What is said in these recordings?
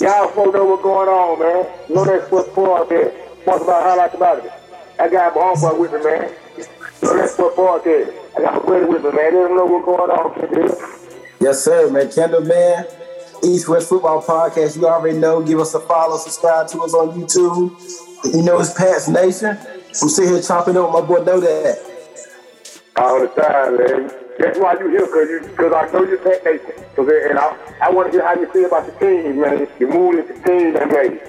Y'all folks know what's going on, man. Know that sports part there. Talk about highlights about it. I got my homeboy with me, man. Know that sports part there. I got my brother with me, man. They don't know what's going on, kid. Yes, sir, man. Kendall, man. East West Football Podcast. You already know. Give us a follow, subscribe to us on YouTube. You know it's Pats Nation. I'm sitting here chopping up my boy Know that. All the time, man. That's why you here, cause you, cause I know you're Pat Nation. Cause and I, I want to hear how you feel about the team, man. The mood of the team and made.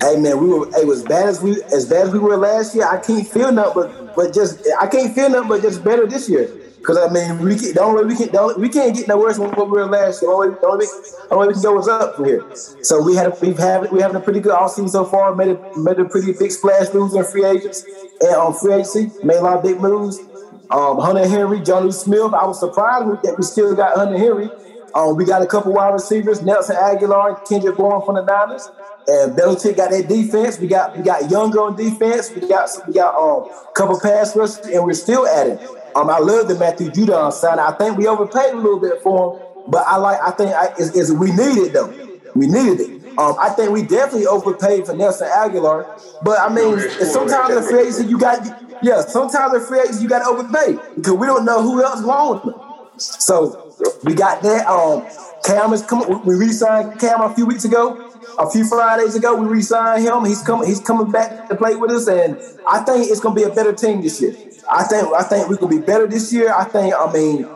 Hey man, we were hey, as bad as we as bad as we were last year. I can't feel nothing but but just I can't feel nothing but just better this year. Cause I mean, we can, the only we can the we can't get no worse than what we were last year. Only, only, only we can go is up from here. So we had we've had we having a pretty good all season so far. Made a made a pretty big splash moves in free agents and on free agency. Made a lot of big moves. Um, Hunter Henry, Jonnu Smith. I was surprised that we still got Hunter Henry. Um, we got a couple wide receivers, Nelson Agholor, Kendrick Bourne from the Niners, and Belichick got that defense. We got we got younger on defense. We got we got um, couple pass rushers, and we're still adding. Um, I love the Matthew Judon sign. I think we overpaid a little bit for him, but I like. I think I, is, is we needed though. We needed it. Um, I think we definitely overpaid for Nelson Agholor, but I mean, sometimes the free agency you got, yeah, sometimes the free agency you got to overpay because we don't know who else wants them. So we got that. Um, Cam is coming. We re-signed Cam a few weeks ago. A few Fridays ago, we re-signed him. He's coming. He's coming back to play with us, and I think it's going to be a better team this year. I think I think we could be better this year. I think I mean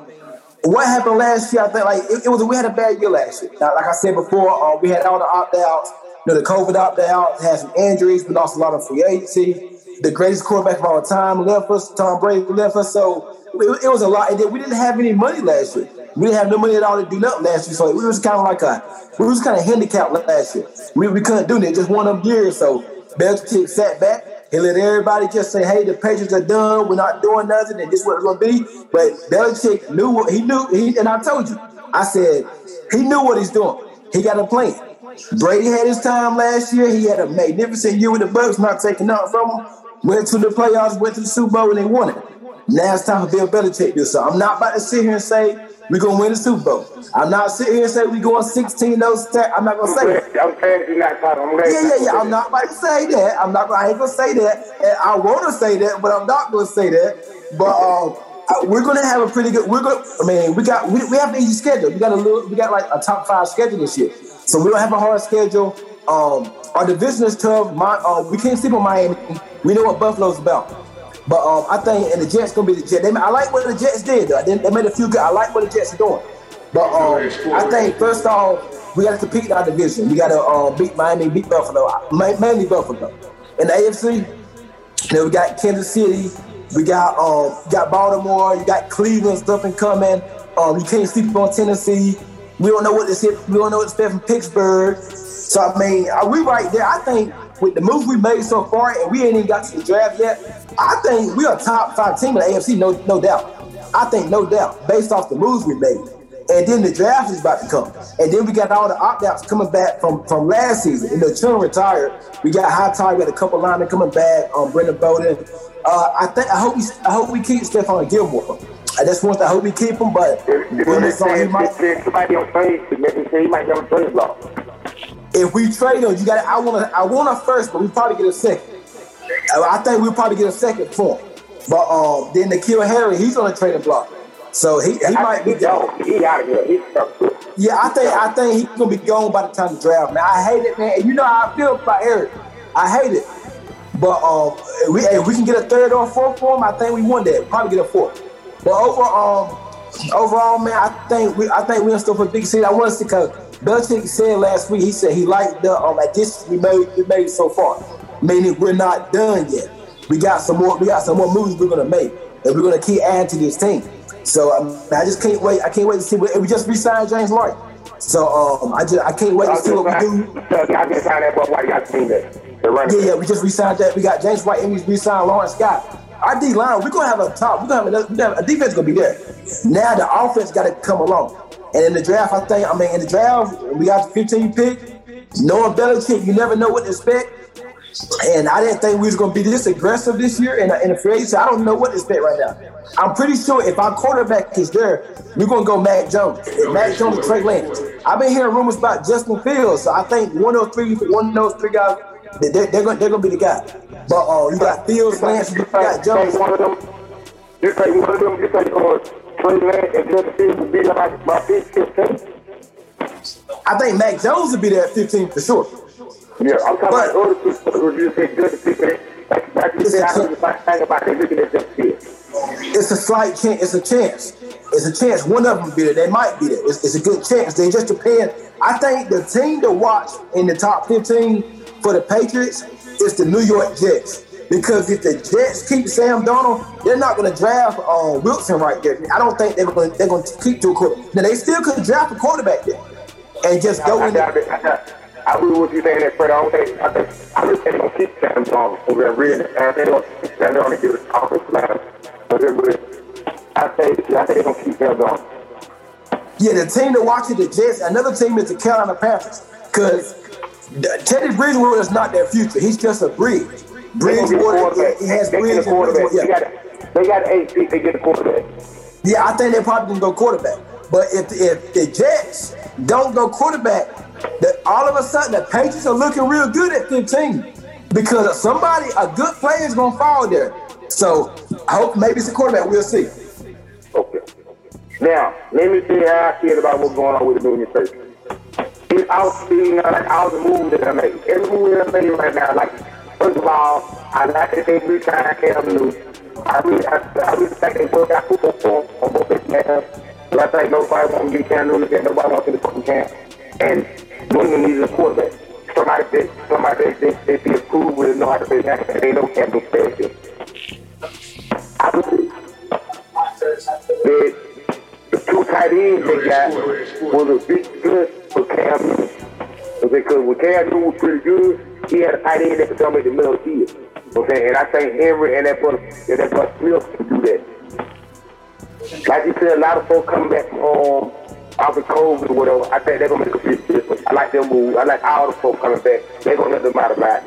what happened last year, I think like it, it was we had a bad year last year. Now, like I said before, uh, we had all the opt outs, you know, the COVID opt outs, had some injuries, we lost a lot of free agency. The greatest quarterback of all time left us, Tom Brady left us. So it, it was a lot. And then we didn't have any money last year. We didn't have no money at all to do nothing last year. So we was kind of like a we was kind of handicapped last year. We, we couldn't do it. Just one of them years. So Belichick sat back he let everybody just say, hey, the Patriots are done. We're not doing nothing, and this is what it's going to be. But Belichick knew what he knew. He, and I told you, I said, he knew what he's doing. He got a plan. Brady had his time last year. He had a magnificent year with the Bucks, not taking nothing from him. Went to the playoffs, went to the Super Bowl, and they won it. Now it's time for Bill Belichick to do so. I'm not about to sit here and say we're gonna win the Super Bowl. I'm not sitting here and say we're going 16 those. I'm not gonna say that. I'm glad you're not talking. I'm yeah, yeah, yeah. I'm not about to say that. I'm not. I ain't gonna say that. And I want to say that, but I'm not gonna say that. But um, we're gonna have a pretty good. We're gonna. I mean, we got. We, we have an easy schedule. We got a little. We got like a top five schedule this year, so we don't have a hard schedule. Um, our division is tough. My, uh, we can't sleep on Miami. We know what Buffalo's about. But um, I think, and the Jets gonna be the Jets. They, I like what the Jets did. Though. They, they made a few good. I like what the Jets are doing. But um, I think first off, we got to compete in our division. We got to um, beat Miami, beat Buffalo, mainly Buffalo. In the AFC, then we got Kansas City, we got um, got Baltimore, you got Cleveland stuff and coming. Um, you can't sleep on Tennessee. We don't know what to. We don't know what to expect from Pittsburgh. So I mean, are we right there? I think with the moves we made so far, and we ain't even got to the draft yet, I think we are top five team in the AFC, no, no doubt. I think no doubt, based off the moves we made. And then the draft is about to come. And then we got all the opt-outs coming back from, from last season. And the children retired. We got Hightower, we got a couple linemen coming back, um, Brandon Bolden. Uh, I think I hope we I hope we keep Stephon Gilmore. I just want to hope we keep him, but when it's on, he might, on trade, he might on trade block. If we trade him, you got. I want to. I want a first, but we probably get a second. I think we'll probably get a second for him. But um, then N'Keal Harry, he's on a trading block. So he, he might be gone. He out of here. He's yeah, I think I think he's gonna be gone by the time the draft. Man, I hate it, man. And you know how I feel about Eric. I hate it. But um, if we, if we can get a third or fourth for him, I think we won that. Probably get a fourth. But overall, um, overall, man, I think we I think we're still for big city. I want to see because Belichick said last week he said he liked the um additions we made we made so far, meaning we're not done yet. We got some more. We got some more moves we're gonna make, and we're gonna keep adding to this team. So um, I just can't wait. I can't wait to see. What, we just re-signed James White. So um, I just I can't wait to see what we do. Yeah, yeah. We just re-signed that. We got James White and we re-signed Lawrence Scott. Our D line, we're gonna have a top. We're gonna have a, gonna have a defense gonna be there. Now the offense got to come along. And in the draft, I think, I mean, in the draft, we got the 15 pick. Knowing Belichick, you never know what to expect. And I didn't think we was gonna be this aggressive this year in, in the free agency. I don't know what to expect right now. I'm pretty sure if our quarterback is there, we're gonna go Mac Jones. If Mac Jones Trey Lance. I've been hearing rumors about Justin Fields, so I think one of those three, one of those three guys, they, they're, gonna, they're gonna be the guy. But uh, you got Fields, Lance, you got Jones. One of them, you take one of them, you take uh, Trey Lance and Justin Fields will be like by 15. I think Mac Jones will be there at 15 for sure. Yeah, I'm talking but, about other people who just say Justin Fields. Like, like you said, I was about looking at Justin Fields. It's a slight chance. It's a chance. It's a chance. One of them be there. They might be there. It's, it's a good chance. They just depend. I think the team to watch in the top 15 for the Patriots is the New York Jets. Because if the Jets keep Sam Darnold, they're not going to draft uh, Wilson right there. I don't think they're going to they're going to keep to a quarterback. Now they still could draft a quarterback there and just go I, in. I, I, I agree with you saying that, Fred. I don't think I think I just think they're going to keep Sam Darnold over there. Really, and they don't keep Sam Darnold to get his offensive line. I think I think they're gonna keep them going. Yeah, the team to watch is the Jets. Another team is the Carolina Panthers. Because Teddy Bridgewater is not their future. He's just a bridge. Bridgewater, he has bridge. Yeah. They got eight feet. They get a quarterback. Yeah, I think they're probably gonna go quarterback. But if if the Jets don't go quarterback, that all of a sudden the Patriots are looking real good at 15 because somebody, a good player is gonna fall there. So I hope maybe it's a quarterback. We'll see. Okay. Now, let me see how I feel about what's going on with the Union Station. It's out, you know, like all the moves that I made. Every move that I made right now, like, first of all, I like that they retire Cam Newton. I really, I, I really think they work out football for their hands. But I think to get Cam Newton, nobody I think Henry and that brother, and that brother Smith can do that. Like you said, a lot of folks coming back from off the COVID or whatever. I think they're gonna make a big difference. I like their move. I like all the folks coming back. They're gonna let them out of line.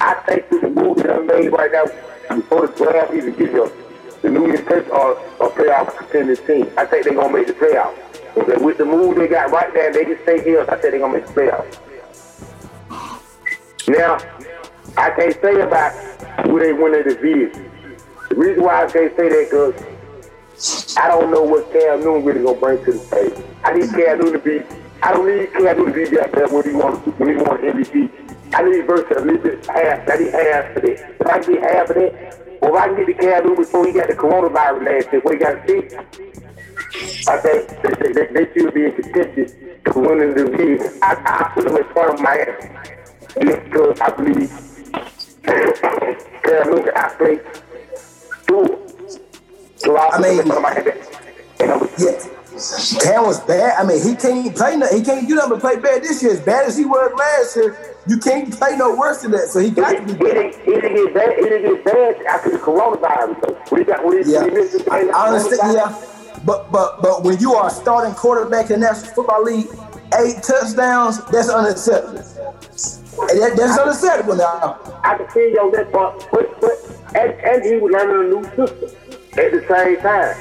I think the move that I made right now before the draft even get here, the New Year's State are a playoff contending team. I think they're gonna make the playoffs. With the move they got right there, they just stay here. I think they're gonna make the playoffs. Now, I can't say about who they win the division. The reason why I can't say that because I don't know what Cam Newton really gonna bring to the table. I need Cam Newton to be. I don't need Cam Newton to be back there when he wants when he wants MVP. I need bit half. I need half of it. If I get half of it, well, if I can get the Cam Newton before he got the coronavirus last year, what he got to see? I think they, they, they should be in contention to winning the league. I, I put them in front of Miami. And because I believe I play through. So I, I mean, yeah. Cam was bad. I mean, he can't play. He can't do nothing but play bad this year. As bad as he was last year, you can't play no worse than that. So he got he, to be. He didn't, he didn't get bad. He didn't get bad after the coronavirus. He got, he, yeah. When missed the I, I understand. Yeah. But but but when you are starting quarterback in the National Football League, eight touchdowns, that's unacceptable. And that, that's unacceptable now. I can see yo that, but but, but and, and he was learning a new system at the same time.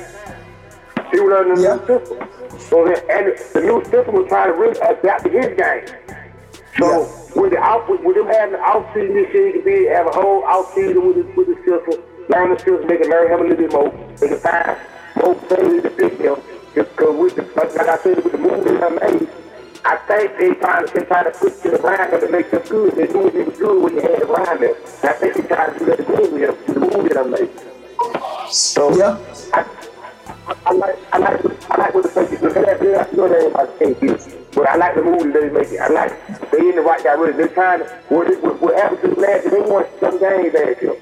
He was learning a yeah. new system. So that, and the new system was trying to really adapt to his game. So. Yeah with the out with, him having the off season this year, you can be have a whole out season with the with the system, learn the system, they can learn him a little bit more. They can find more things to fit them. Because with the like, I said with the movement I made, I think they trying to they trying to put it around to make them good. They knew it was good when you had it around them. I think they trying to do that the movement, the movement I made. So yeah. I, I like I like I like what the Patriots look at that. I know that everybody can't do. But I like the movie they make it. I like they in the right direction. They're trying to what, what, what happened to the last year, they won some games last year.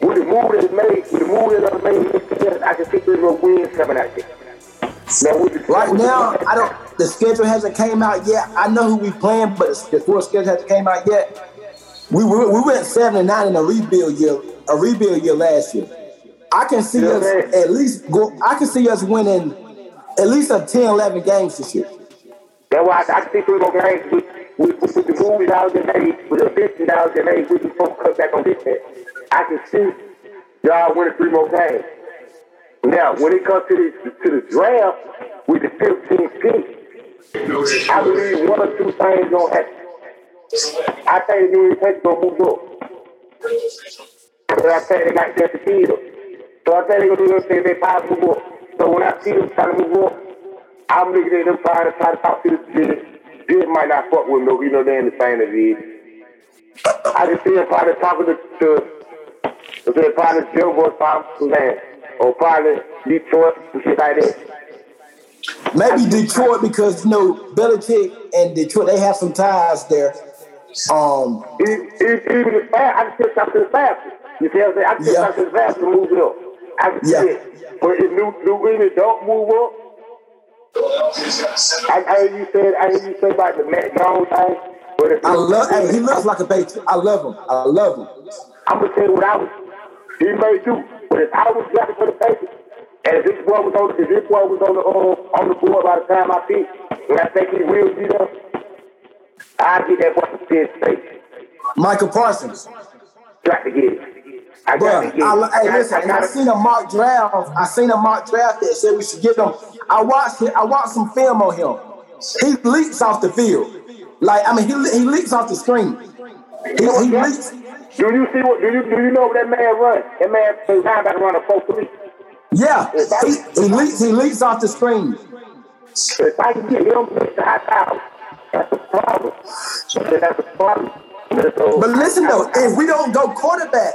With the move that is made, with the that is made, I can see three more wins coming out there. Right now, I don't. The schedule hasn't came out yet. I know who we playing, but the full schedule hasn't came out yet. We we, we went seven and nine in a rebuild year, a rebuild year last year. I can see us at least go. I can see us winning at least a 10, 11 games this year. That's why I, I see three more games with with, with, with the movies was made, with the business was made, we can cut back on this. I can see y'all winning three more games. Now, when it comes to the to the draft with the 15 pick, I believe one or two things gonna happen. I think the England gonna move up. But I think they got to kill. So I think they're gonna do everything they possible move up. So when I see them trying to move up, I'm looking at them trying to try to talk to this kid. Jid might not fuck with me. You know they ain't the same as Ed. I can see him probably talking to, to if they're probably Denver or something, man, or probably Detroit and shit like that. Maybe Detroit because you know Belichick and Detroit they have some ties there. Um, even, fast, I can to the fast. You see what I'm saying? I can Yeah. talk fast to move it up. I can Yeah. it. But if New New England don't move up, I, I hear you said I hear you say about the Mac Jones thing. But if I love. Hey, he looks like a Patriot. I love him. I love him. I'm gonna tell you what I was. He may do, but if I was drafted for the Patriots, and if this boy was on, if this boy was on the uh, on the board by the time I picked, and I think he will be there, I get that boy to Penn State. Micah Parsons. Got to get it. I got to it. I, hey, listen, I and I seen a mock draft. I seen a mock draft that said we should get him. I watched it. I watched some film on him. He leaps off the field. Like I mean, he he leaps off the screen. He, he leaps. Do you see what? Do you do you know that man run? That man linebacker run a four three. Yeah, he, he leaps. He leaps off the screen. If I can get him to Hightower, that's a problem. That's a problem. But listen though, if we don't go quarterback,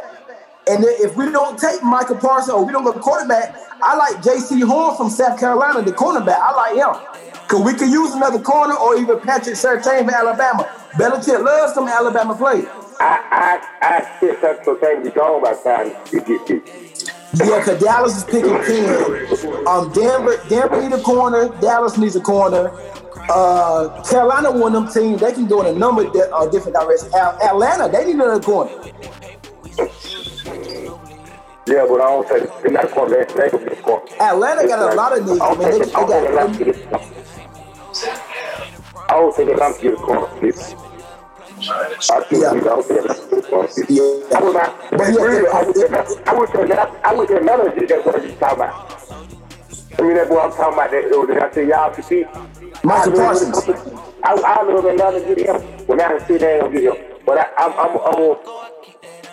and if we don't take Micah Parsons or we don't go quarterback, I like Jaycee Horn from South Carolina, the cornerback. I like him. Cause we could use another corner or even Patrick Surtain for Alabama. Belichick loves some Alabama players. I I I still touch the thing be gone by the time you get this. Yeah, because Dallas is picking 10. Um, Denver, Denver need a corner. Dallas needs a corner. Uh, Carolina, one of them teams, they can go in a number of uh, different directions. Atlanta, they need another corner. Yeah, but I don't think a corner. They they gonna get a corner. Atlanta got a lot of needs. I mean, they, they I don't think got. to I don't think they're going to get a corner. please. I think corner. please. Yeah. I would. But really, I would. I say that. I say none of that what you talking about. I mean, that boy I'm talking about that. that I said y'all should see. Micah Parsons. I, I to get him. When I see get him. But I'm, I'm, I'm, gonna,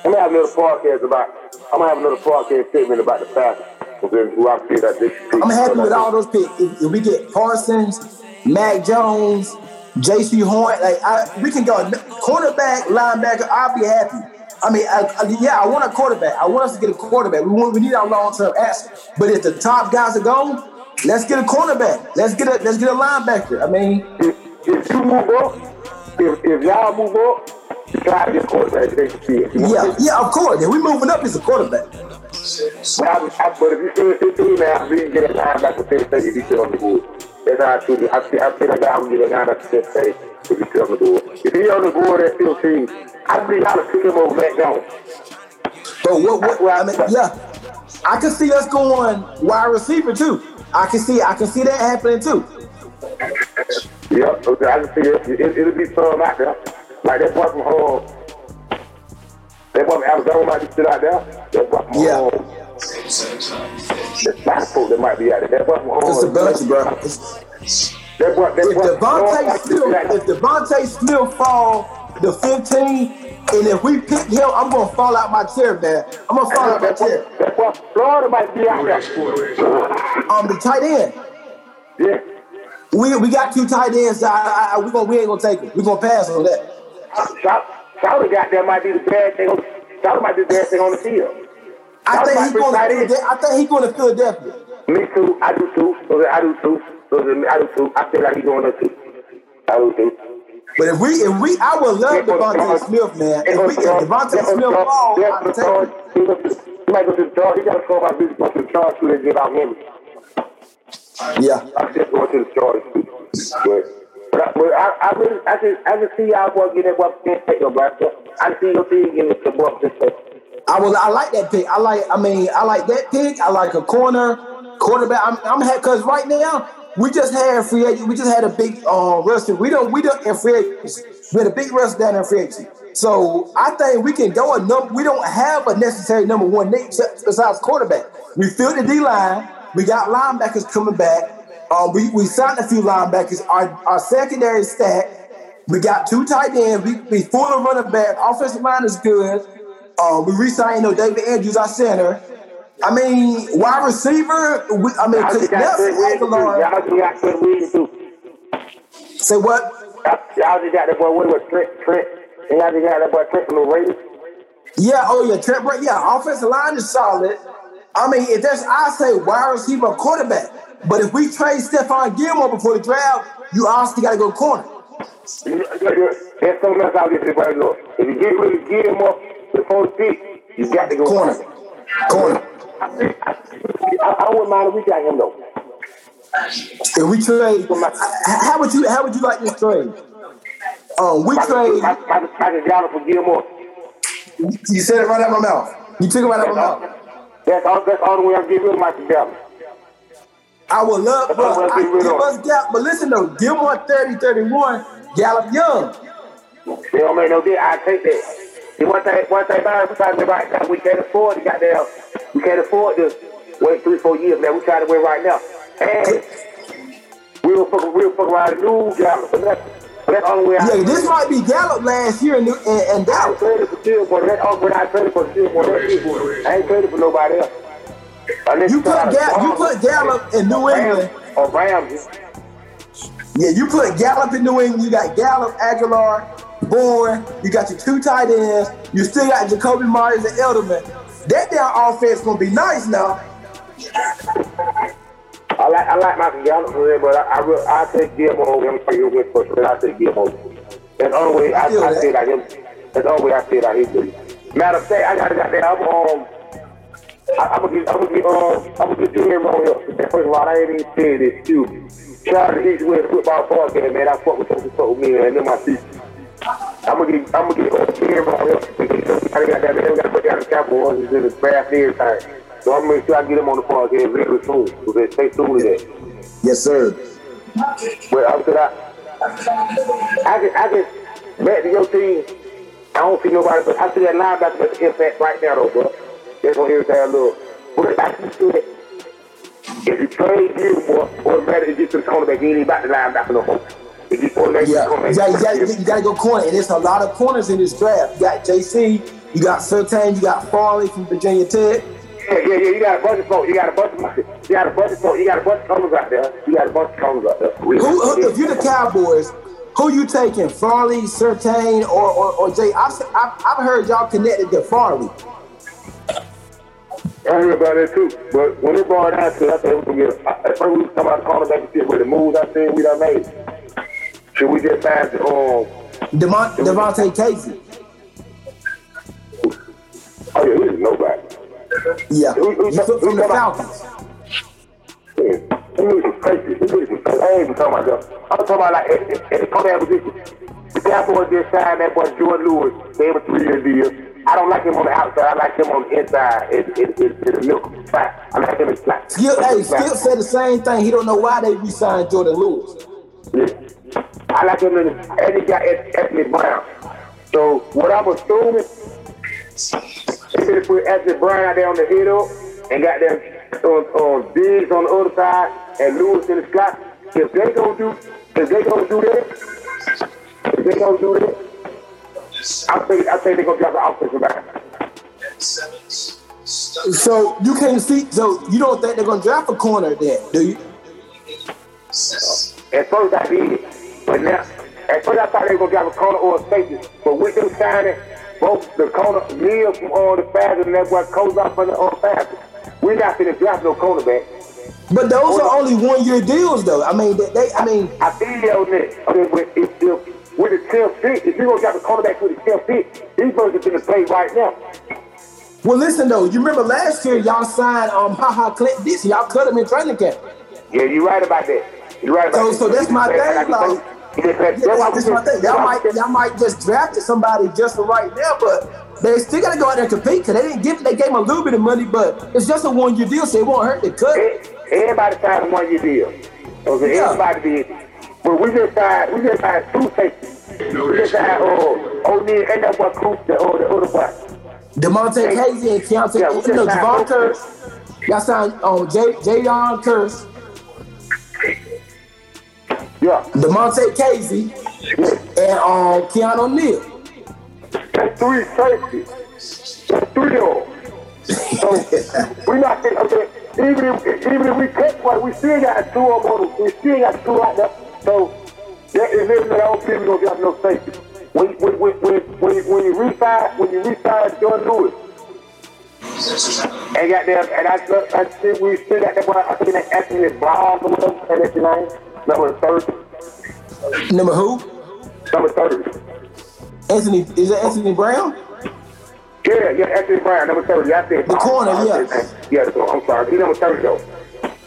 I'm have another podcast about. I'm gonna have another podcast statement about the that should I'm happy with all those picks. If we get Parsons, Mac Jones, Jaycee Horn, like I, we can go quarterback, linebacker. I'll be happy. I mean, I, I- yeah, I want a quarterback. I want us to get a quarterback. We want, we need our long term asset. But if the top guys are gone, let's get a cornerback. Let's get a let's get a linebacker. I mean, if, if you move up, if, if y'all move up, you to get quarterback. They can see it. You know what I'm yeah, yeah, of course. If we moving up, it's a quarterback. But, I, I, but if you see 15 now, we can get a linebacker 10 30 if you on the board. I feel. I feel, I feel like I would get a linebacker 10 30 if you on the board. If he's on the board at 15, I believe I would pick him over Mac Jones. But what, what I mean, yeah, I can see us going wide receiver too. I can see I can see that happening too. Yep, okay, I can see it. it it'll be some out there. Like that boy from home. That boy from Arizona might be still out there. That boy from uh, Yeah. home. A lot that might be out there. That boy from home. It's a bunch, bro. It's, That boy, that if boy from home DeVonta still if DeVonta still fall the 15, and if we pick him, I'm gonna fall out my chair, man. I'm gonna fall out my chair. that boy from Florida might be out there. Um, the tight end. Yeah. We we got two tight ends. I, I, we gonna we ain't gonna take it. We gonna pass on that. Shout, Shout got there might be the bad thing Shout might be the bad thing on the field. I think he's going. To. I think he's going to Philadelphia. Me too. I do too. I do too. I do too. I feel like he's going to too. I do too. But if we, if we, I would love DeVonta Smith, man. If we, if DeVonta Smith fall, I would take might go to the Chargers. He got to about this. Go to the Chargers and get out him. Yeah. I'm just going to too. But, but, I, but I, I really, I can, I can see y'all boys get that boy State, though, bro. I see your team getting the boy State. I will. I like that pick. I like. I mean, I like that pick. I like a corner, quarterback. I'm, I'm because right now we just had free agent. We just had a big uh, Russian. We don't. We don't in free agents. We had a big rush down in free agency. So I think we can go a number. We don't have a necessary number one name besides quarterback. We filled the D line. We got linebackers coming back. Um, we, we signed a few linebackers. Our, our secondary is stacked. We got two tight ends. We, we full of running back. Offensive line is good. Um, we re-signed you know, David Andrews, our center. I mean, wide receiver. We, I mean, just Nelson Trent Williams, too. Agholor. Y'all just got Trent Williams, too. Say what? Y'all just got that boy, what was Trent, Trent, and y'all just got that boy Trent from the Raiders. Yeah, oh yeah, Trent Bra- Yeah, offensive line is solid. I mean, if that's I say wide receiver, quarterback. But if we trade Stephon Gilmore before the draft, you honestly got to go corner. There's something else out there right now. If you get rid of Gilmore the pick, you got to go Corner, corner. I, I wouldn't mind if we got him though. If we trade, how would you how would you like this trade? Um, we trade. I, I, I just got him for Gilmore. You said it right out of my mouth. You took it right out of my all, mouth. that's all, that's all the way I'm getting rid of Michael Gallup. I would love, That's but I, give us Gallup. But listen though, Gilmore 30, 31, Gallup young. They don't make no deal. I take that. See, one thing, one thing about it, we to right now. We can't afford to goddamn. We can't afford to wait three, four years, man. We try to win right now. And we'll fuck, we'll fuck around and lose Gallup. That's, the only way I Yeah, this might be Gallup last year in, in, in I Dallas. traded for. That's all when I traded for Gilmore. That's it. I ain't traded for nobody else. Unless You put got you put Gallup in New England. Or Ramsey. Yeah, you put Gallup in New England. You got Gallup, Agholor, Bourne. You got your two tight ends. You still got Jakobi Meyers and Edelman. That damn offense gonna be nice now. I like I like Michael Gallup for that, but I I, I take Gilmore over him for you with first. but I take Gilmore. That's the only way I, feel I that. say that him. That's the only way I say that he Matter of fact, I got got that. I'm um. I, I'm gonna get, I'm gonna get, um, I'm gonna get here on here. First of all, I ain't even saying this too. Shout out to East West Football Podcast, man. I fuck with them for me, and them my feet. I'm gonna get, I'm gonna get here on here. I got that man. We gotta put down the capital ones in the draft every time. So I'm gonna make sure I get them on the podcast very soon. So they stay tuned to that. Yes, sir. But I'm gonna, I can, I can, back to your team. I don't see nobody, but I see that linebacker impact right now, though, bro. That's on every time, look. But I can see that. If you trade Gilmore, if you just the cornerback, you ain't about the linebacker no more. If you automatically Yeah, you gotta, you, gotta, you gotta go corner, and there's a lot of corners in this draft. You got Jaycee, you got Surtain, you got Farley from Virginia Tech. Yeah, yeah, yeah. You got a bunch of folks. You got a bunch of you got a bunch of folks. You got a bunch of corners out there. You got a bunch of corners out there. Who, who, if you're the Cowboys, who you taking? Farley, Surtain, or or, or Jay? I've, I've, I've heard y'all connected to Farley. I heard about that too. But when it brought down to I said, we get, at first we was talking about cornerback and shit with the moves I said we done made. Should we just find the, um, Devon, Damontae Kazee. oh yeah, we is nobody. Yeah, Who- who- you from, from the Falcons. Yeah. Them niggas is crazy. Them niggas is crazy. I ain't even talking about them. I'm talking about like at, at, at the cornerback position. The Cowboys just signed that boy Jourdan Lewis. They have a three-year deal. I don't like him on the outside. I like him on the inside. In, in, in, in the middle. Flat. I like him in flat. Skip, hey, Skip said the same thing. He don't know why they re-signed Jourdan Lewis. Yeah. I like him in the, and he got Anthony Brown. So what I'm assuming, they could put Anthony Brown out there on the hill and got them on, on Diggs on the other side and Lewis in the slot. If they gonna do, if they gonna do that, if they gonna do that, I think I think they're gonna drop the offensive back. So you can't see. So you don't think they're gonna draft a corner then, do you? At first I did, but now at first I thought they were gonna drop a corner or a safety. But with them signing both the corner Neal from all the Falcons and that boy Kozak from the uh, on Falcons, we're not gonna draft no cornerback. But those are only one-year deals, though. I mean, they. they I mean, I feel on that. Okay, but if, if with the 10 fit, if you're gonna drop a cornerback with the 10 fit, these boys are gonna play right now. well, listen though. You remember last year y'all signed um, Ha Ha Clinton-Dix. Y'all cut him in training camp. Yeah, you're right about that. You're right about So- that. so that's my thing, Like, yeah, that's Yeah, why that's, my thing. Y'all might, just- y'all might just drafted somebody just for right now, but they still got to go out there and compete because they didn't give. They gave him a little bit of money, but it's just a one-year deal, so it won't hurt to cut. Everybody signed a one year deal. Okay, Yeah. everybody did. But we just signed, we just signed two safeties. We just had uh, O'Neal and that boy Coop, the other, the other boy. Damontae Kazee and Keontae, Yeah, we you know, Jayron Kearse. Y'all signed um, J- Jayron Kearse, Yeah, Damontae Kazee, and um, Keanu Neal. that's three safeties. That's three of them. So we not think, okay, even if even if we cut one, we still got two of them. We still got two out there. So that is living that old people don't get no safety. When when when when when you, when you resign when you resign John Lewis. And got them, and I, I think we still got that boy, I think that Anthony Brown or whatever, and that's his name, number 30, Number who? number 30. Anthony, is that Anthony Brown? Yeah, yeah, Anthony Brown, number 30. I said The corner, yeah. Yeah, the corner. I'm sorry. He's number 30 though.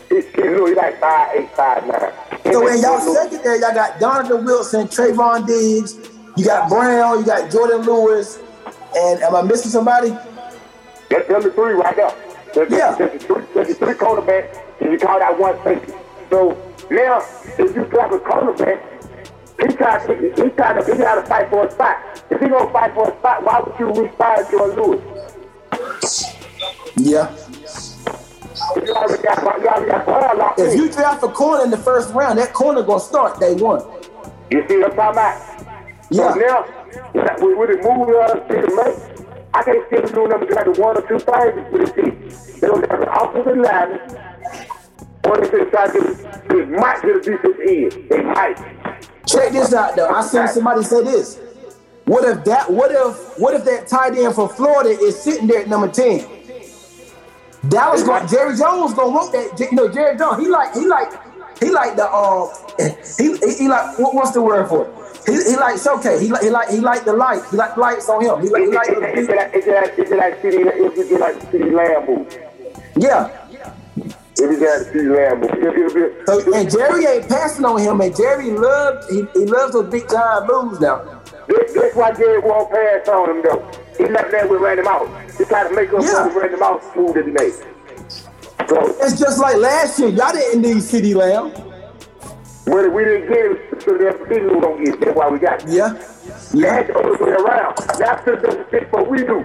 He's, he's, he's like 5'8", 5'9". So in y'all secondary, y'all got Donovan Wilson, Trevon Diggs, you got Brown, you got Jourdan Lewis, and am I missing somebody? That's number three right there. There's, Yeah. there's, there's, three, there's three cornerbacks, and you call that one safety. So now, if you grab a cornerback, he trying to, he trying to, he got to fight for a spot. If he gonna fight for a spot, why would you re-sign Jourdan Lewis? Yeah. You already got, you already got Brown locked If in. you draft a corner in the first round, that corner gonna start day one. You see what I'm talking about? Yeah. So now, with, with the move uh, to the make, I can't see them doing nothing like the one or two things with the team. They don't have an offensive line, or they just try to, they might get a defense in. They might. Check this out though. I seen somebody say this. What if that what if what if that tight end from Florida is sitting there at number 10? Dallas going Jerry Jones gonna want that. You know, Jerry Jones, he like he like he like the um he he, he like what, what's the word for it? He, he like showcase. He like he like he like the light. He like lights on him. He like he like the, it's like it's like city like CeeDee Lamb yeah. If it's like CeeDee Lamb move, If- if- if- So and Jerry ain't passing on him, and Jerry loved he, he loves those big giant moves now. This, this why Jerry won't pass on him though. He left that with Randy Moss. He tried to make up Yeah. for the Randy Moss move that he made. So It's just like last year. Y'all didn't need CeeDee Lamb. when we didn't get it, so the people don't get it. That's why we got it. Yeah. Yeah. That's the other way around. That's just the fit what we do.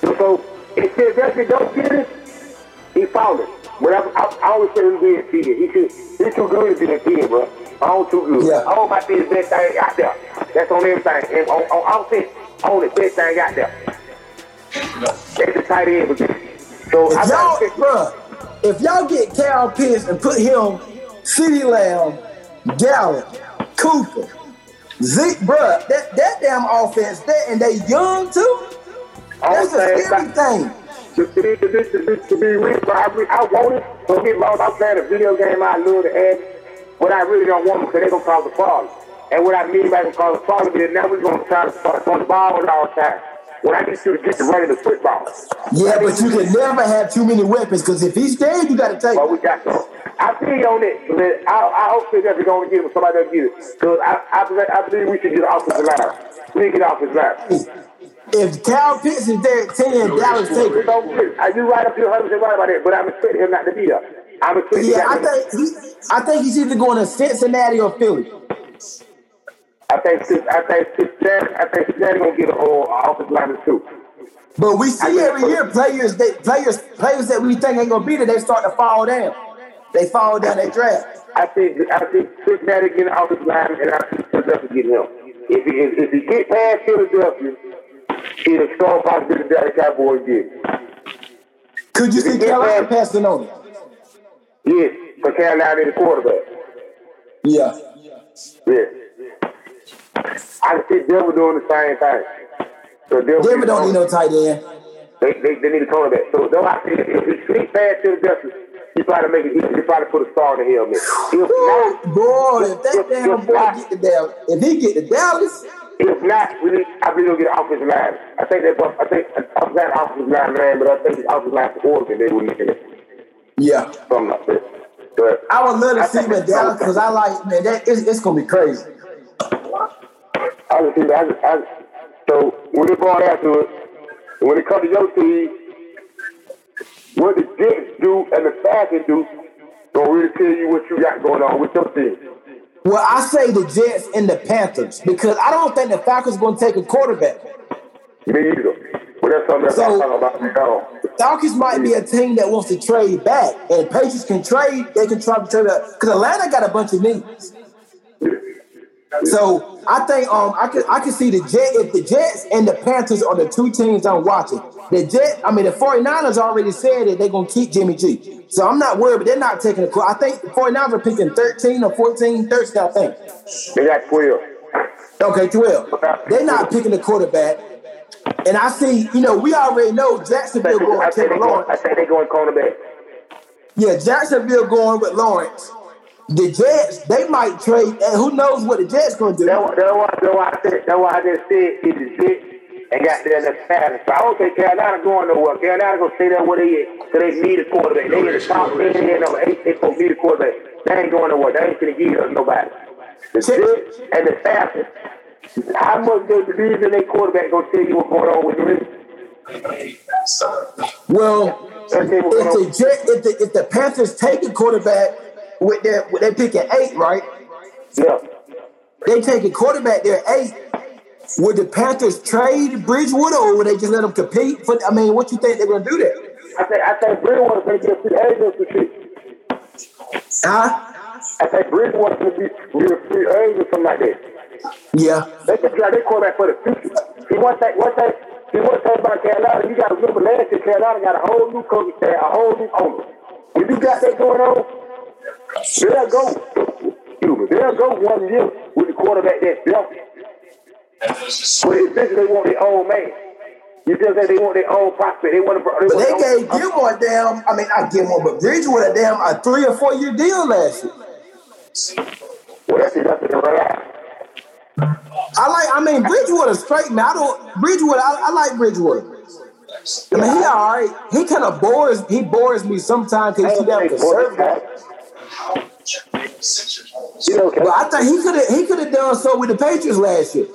So, so if Sylvester don't get it, he fouled it. But I, I, I always say he's being cheated. He should, he's too good to be a kid, bro. Don't too good. Yeah. Don't my best thing out there. That's on everything. And on, on offense, on the best thing out there. That's the tight end position. So I If y'all, bruh, if y'all get Kyle Pitts and put him, CeeDee Lamb, Gallup, Cooper, Zeke, bruh, that, that damn offense, that, and they young too. That's a scary thing. to, be, to, be, to, be, to be real, I, I want it. Don't get lost. I'm playing a video game I love to add, but I really don't want it because they're going to cause a problem. And what I mean by going to cause a problem is now we're going to try to start on the ball all the time. When I need you to get to running the football. Yeah, but you can never have too many weapons because if he's dead, you got to take. But we got some. I feel you on it, but I, I hope that they're going to get it. Somebody else get it. Because I, I, believe- I believe we should get off his line. We need to get off his line. If Kyle Pitts is there at 10, Dallas take it. Are you right up here 100% right about that? But I'm expecting him not to be there. I'm expecting Yeah, I think he, I think he's either going to Cincinnati or Philly. I think I think Cincinnati, I think Cincinnati gonna get a whole offensive lineman too. But we see every year players they players players that we think ain't gonna be there, they start to fall down. They fall down that draft. I think I think Cincinnati getting an offensive lineman, and I think Philadelphia getting him. If he if, if he get past Philadelphia, he's a strong possibility that the Cowboys get. Could you see Yeah, Carolina man. passing on it? Yes, for Carolina is the quarterback. Yeah. Yeah. I see Denver doing the same thing. So Denver, Denver don't need no tight end. They, they, they need a quarterback. So though I think if he sneak past Philadelphia, he probably make it. He, he probably put a star in the helmet. If not, Boy, if that If- damn if boy not- get to Dallas, if he get to Dallas, If not, we need, I really don't get an offensive line. I think that, I think I'm not offensive line man, but I think the offensive line for Oregon they were looking at yeah. something like that. But I would love to I see him in Dallas because I like man, that it's, it's gonna be crazy. I just think I, just, I so when it brought to it, when it comes to your team, what the Jets do and the Falcons do, gonna really tell you what you got going on with your team. Well, I say the Jets and the Panthers because I don't think the Falcons going to take a quarterback. Me either. But that's something so, I'm talking about now. Falcons might be a team that wants to trade back, and Patriots can trade. They can try to trade up because Atlanta got a bunch of needs. So I think um I can I can see the Jet if the Jets and the Panthers are the two teams I'm watching. The Jet, I mean the 49ers already said that they're gonna keep Jimmy G. So I'm not worried, but they're not taking a call. I think the 49ers are picking 13 or 14, 13, I think. They got 12. Okay, 12. They're not picking the quarterback. And I see, you know, we already know Jacksonville going I Trevor Lawrence. I say they're going cornerback. Yeah, Jacksonville going with Lawrence. The Jets, they might trade, who knows what the Jets going to do. That's why, that's why, I said, that's why I just said it's the Jets and got there in the pattern. So I don't think Carolina going nowhere. Carolina going to stay there where they at, because they need a quarterback. They in the top 10, they number 8, they to need a quarterback. They ain't going nowhere. They ain't going to give us nobody. The Jets and the Falcons, how much they believe in their quarterback going to tell you what's going on with them? Well, if the, Jet, if the if the Panthers take a quarterback with their with they picking eight, right? Yeah. They take a quarterback there eight. Would the Panthers trade Bridgewater or would they just let them compete? For, I mean, what you think they're gonna do there? I think I think Bridgewater's gonna get a free agent for shit. Huh? I think Bridgewater's gonna be a free agent or something like that. Yeah. They can drive their quarterback for the future. See one thing one thing see one thing about Carolina, you gotta remember last year Carolina got a whole new coach there, a whole new owner. When you got that going on, They'll go. They'll go one year with the quarterback that's built. But essentially, they want their own man. You just say they want their own prospect. They want to. They, but they gave Gilmore a damn. I mean, not Gilmore, but Bridgewater a damn a three or four year deal last year. Well, that's enough to right I like. I mean, Bridgewater straight. Man, I don't. Bridgewater. I, I like Bridgewater. I mean, he all right. He kind of bores. He bores me sometimes because he's damn conservative. You know, well, I thought he could have he could have done so with the Patriots last year.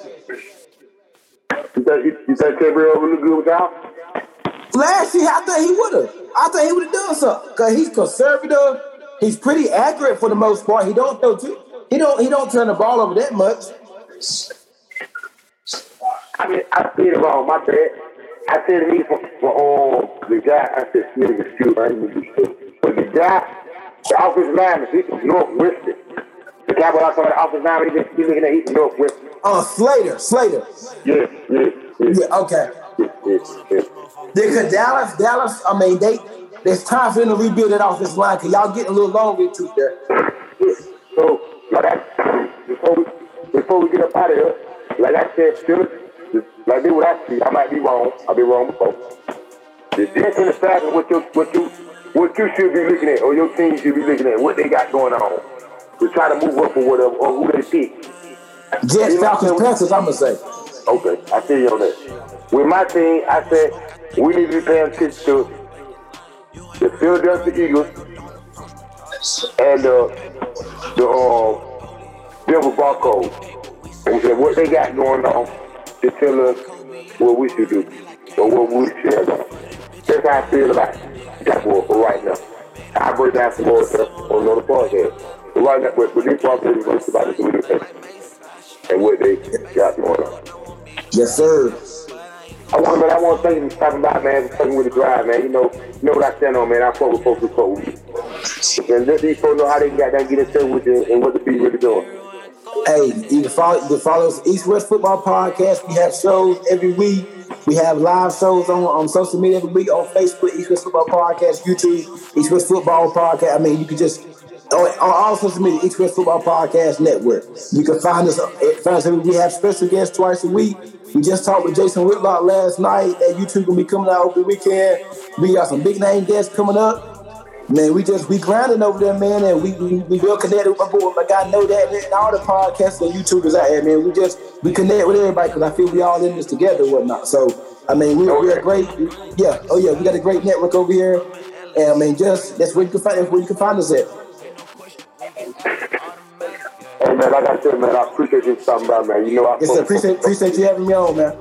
You think you think Gabriel would look good with y'all? Last year, I thought he would have. I thought he would have done something because he's conservative. He's pretty accurate for the most part. He don't throw too. He don't. He don't turn the ball over that much. I mean, I said it wrong. My bad. I said he for, for um, the guy. I said Smith is cute. I didn't do But the guy the offensive lineman, he's Northwestern. The I saw the offensive lineman, he's looking at he's from Northwestern. Oh, Slater, Slater. Yeah, yeah, yeah. yeah okay. Yeah, yeah, yeah. Because Dallas, Dallas, I mean, they there's time for them to rebuild that offensive line because y'all getting a little long into there. So, like I, before we before we get up out of here, like I said, still, like this what I see. I might be wrong. I'll be wrong before. The Jets and the Falcons, what you what you what you should be looking at, or your team should be looking at, what they got going on, to try to move up or whatever, or who they pick. Jets, Falcons, Panthers, I'm gonna say. Okay, I see you on that. With my team, I said we need to be paying attention to the Philadelphia Eagles and uh, the uh, Denver Broncos. And said what they got going on to tell us what we should do or what we should do. That's how I feel about it. That's what for right now. I some more stuff on another podcast. Right now, but, this podcast is about the communication and what they got going on. Yes, sir. I want, man, I want to thank you for talking about, man, for fucking with the drive, man. You know, you know what I stand on, man. I fuck with folks who fuck with me. And let these folks know how they got down, get in touch with you and what the people really doing. Hey, you can follow, you can follow us East West Football Podcast. We have shows every week. We have live shows on, on social media every week on Facebook, East West Football Podcast, YouTube, East West Football Podcast. I mean, you can just on, all social media, East West Football Podcast Network. You can find us. Uh, find us. We have special guests twice a week. We just talked with Jason Whitlock last night. That YouTube gonna be coming out over the weekend. We got some big name guests coming up. Man, we just we grinding over there, man, and we we, we real connected with my boy. My guy know that, and all the podcasts and YouTubers out here, man. We just we connect with everybody because I feel we all in this together, and whatnot. So I mean, we, we're great. Yeah, oh yeah, we got a great network over here, and I mean, just that's where you can find that's where you can find us at. Hey man, like I said, man, I appreciate you stopping by, man. You know, I yes, sir, appreciate appreciate you having me on, man.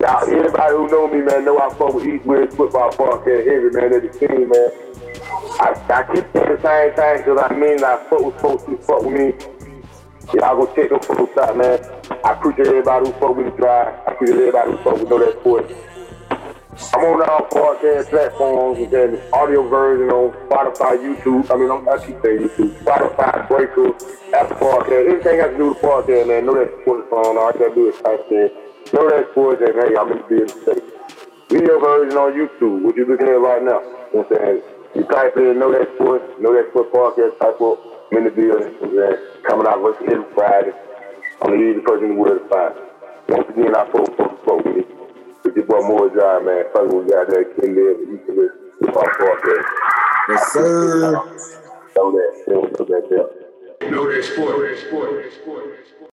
Now, anybody who know me, man, know I fuck with East West Football Podcast heavy, man. They're the team, man. I, I keep saying the same thing because I mean that fuck with folks who fuck with me Y'all go check them folks out, man. I appreciate everybody who fuck with the drive. I appreciate everybody who fuck with Know That Sport. I'm on all podcast platforms and then audio version on Spotify, YouTube. I mean, I'm, I keep saying YouTube, Spotify, Breaker, Apple Podcast. Anything I can do with the podcast, man. Know that sport is on. All I gotta do is type in. Know that sport, and hey, I'm in the business. Video version on YouTube, what you looking at right now. You know what I'm saying? You type in Know That Sport, Know That Sport Podcast, type up, I'm in the building. You know Coming out every Friday. I'm the easiest person in the world to find. Once again, I fuck, fuck, fuck with it with your boy Moore man. Fuck we got that King Live, you can listen to our podcast. Yes, sir. Know that. Know that. Know that sport. Know that sport. Know that sport.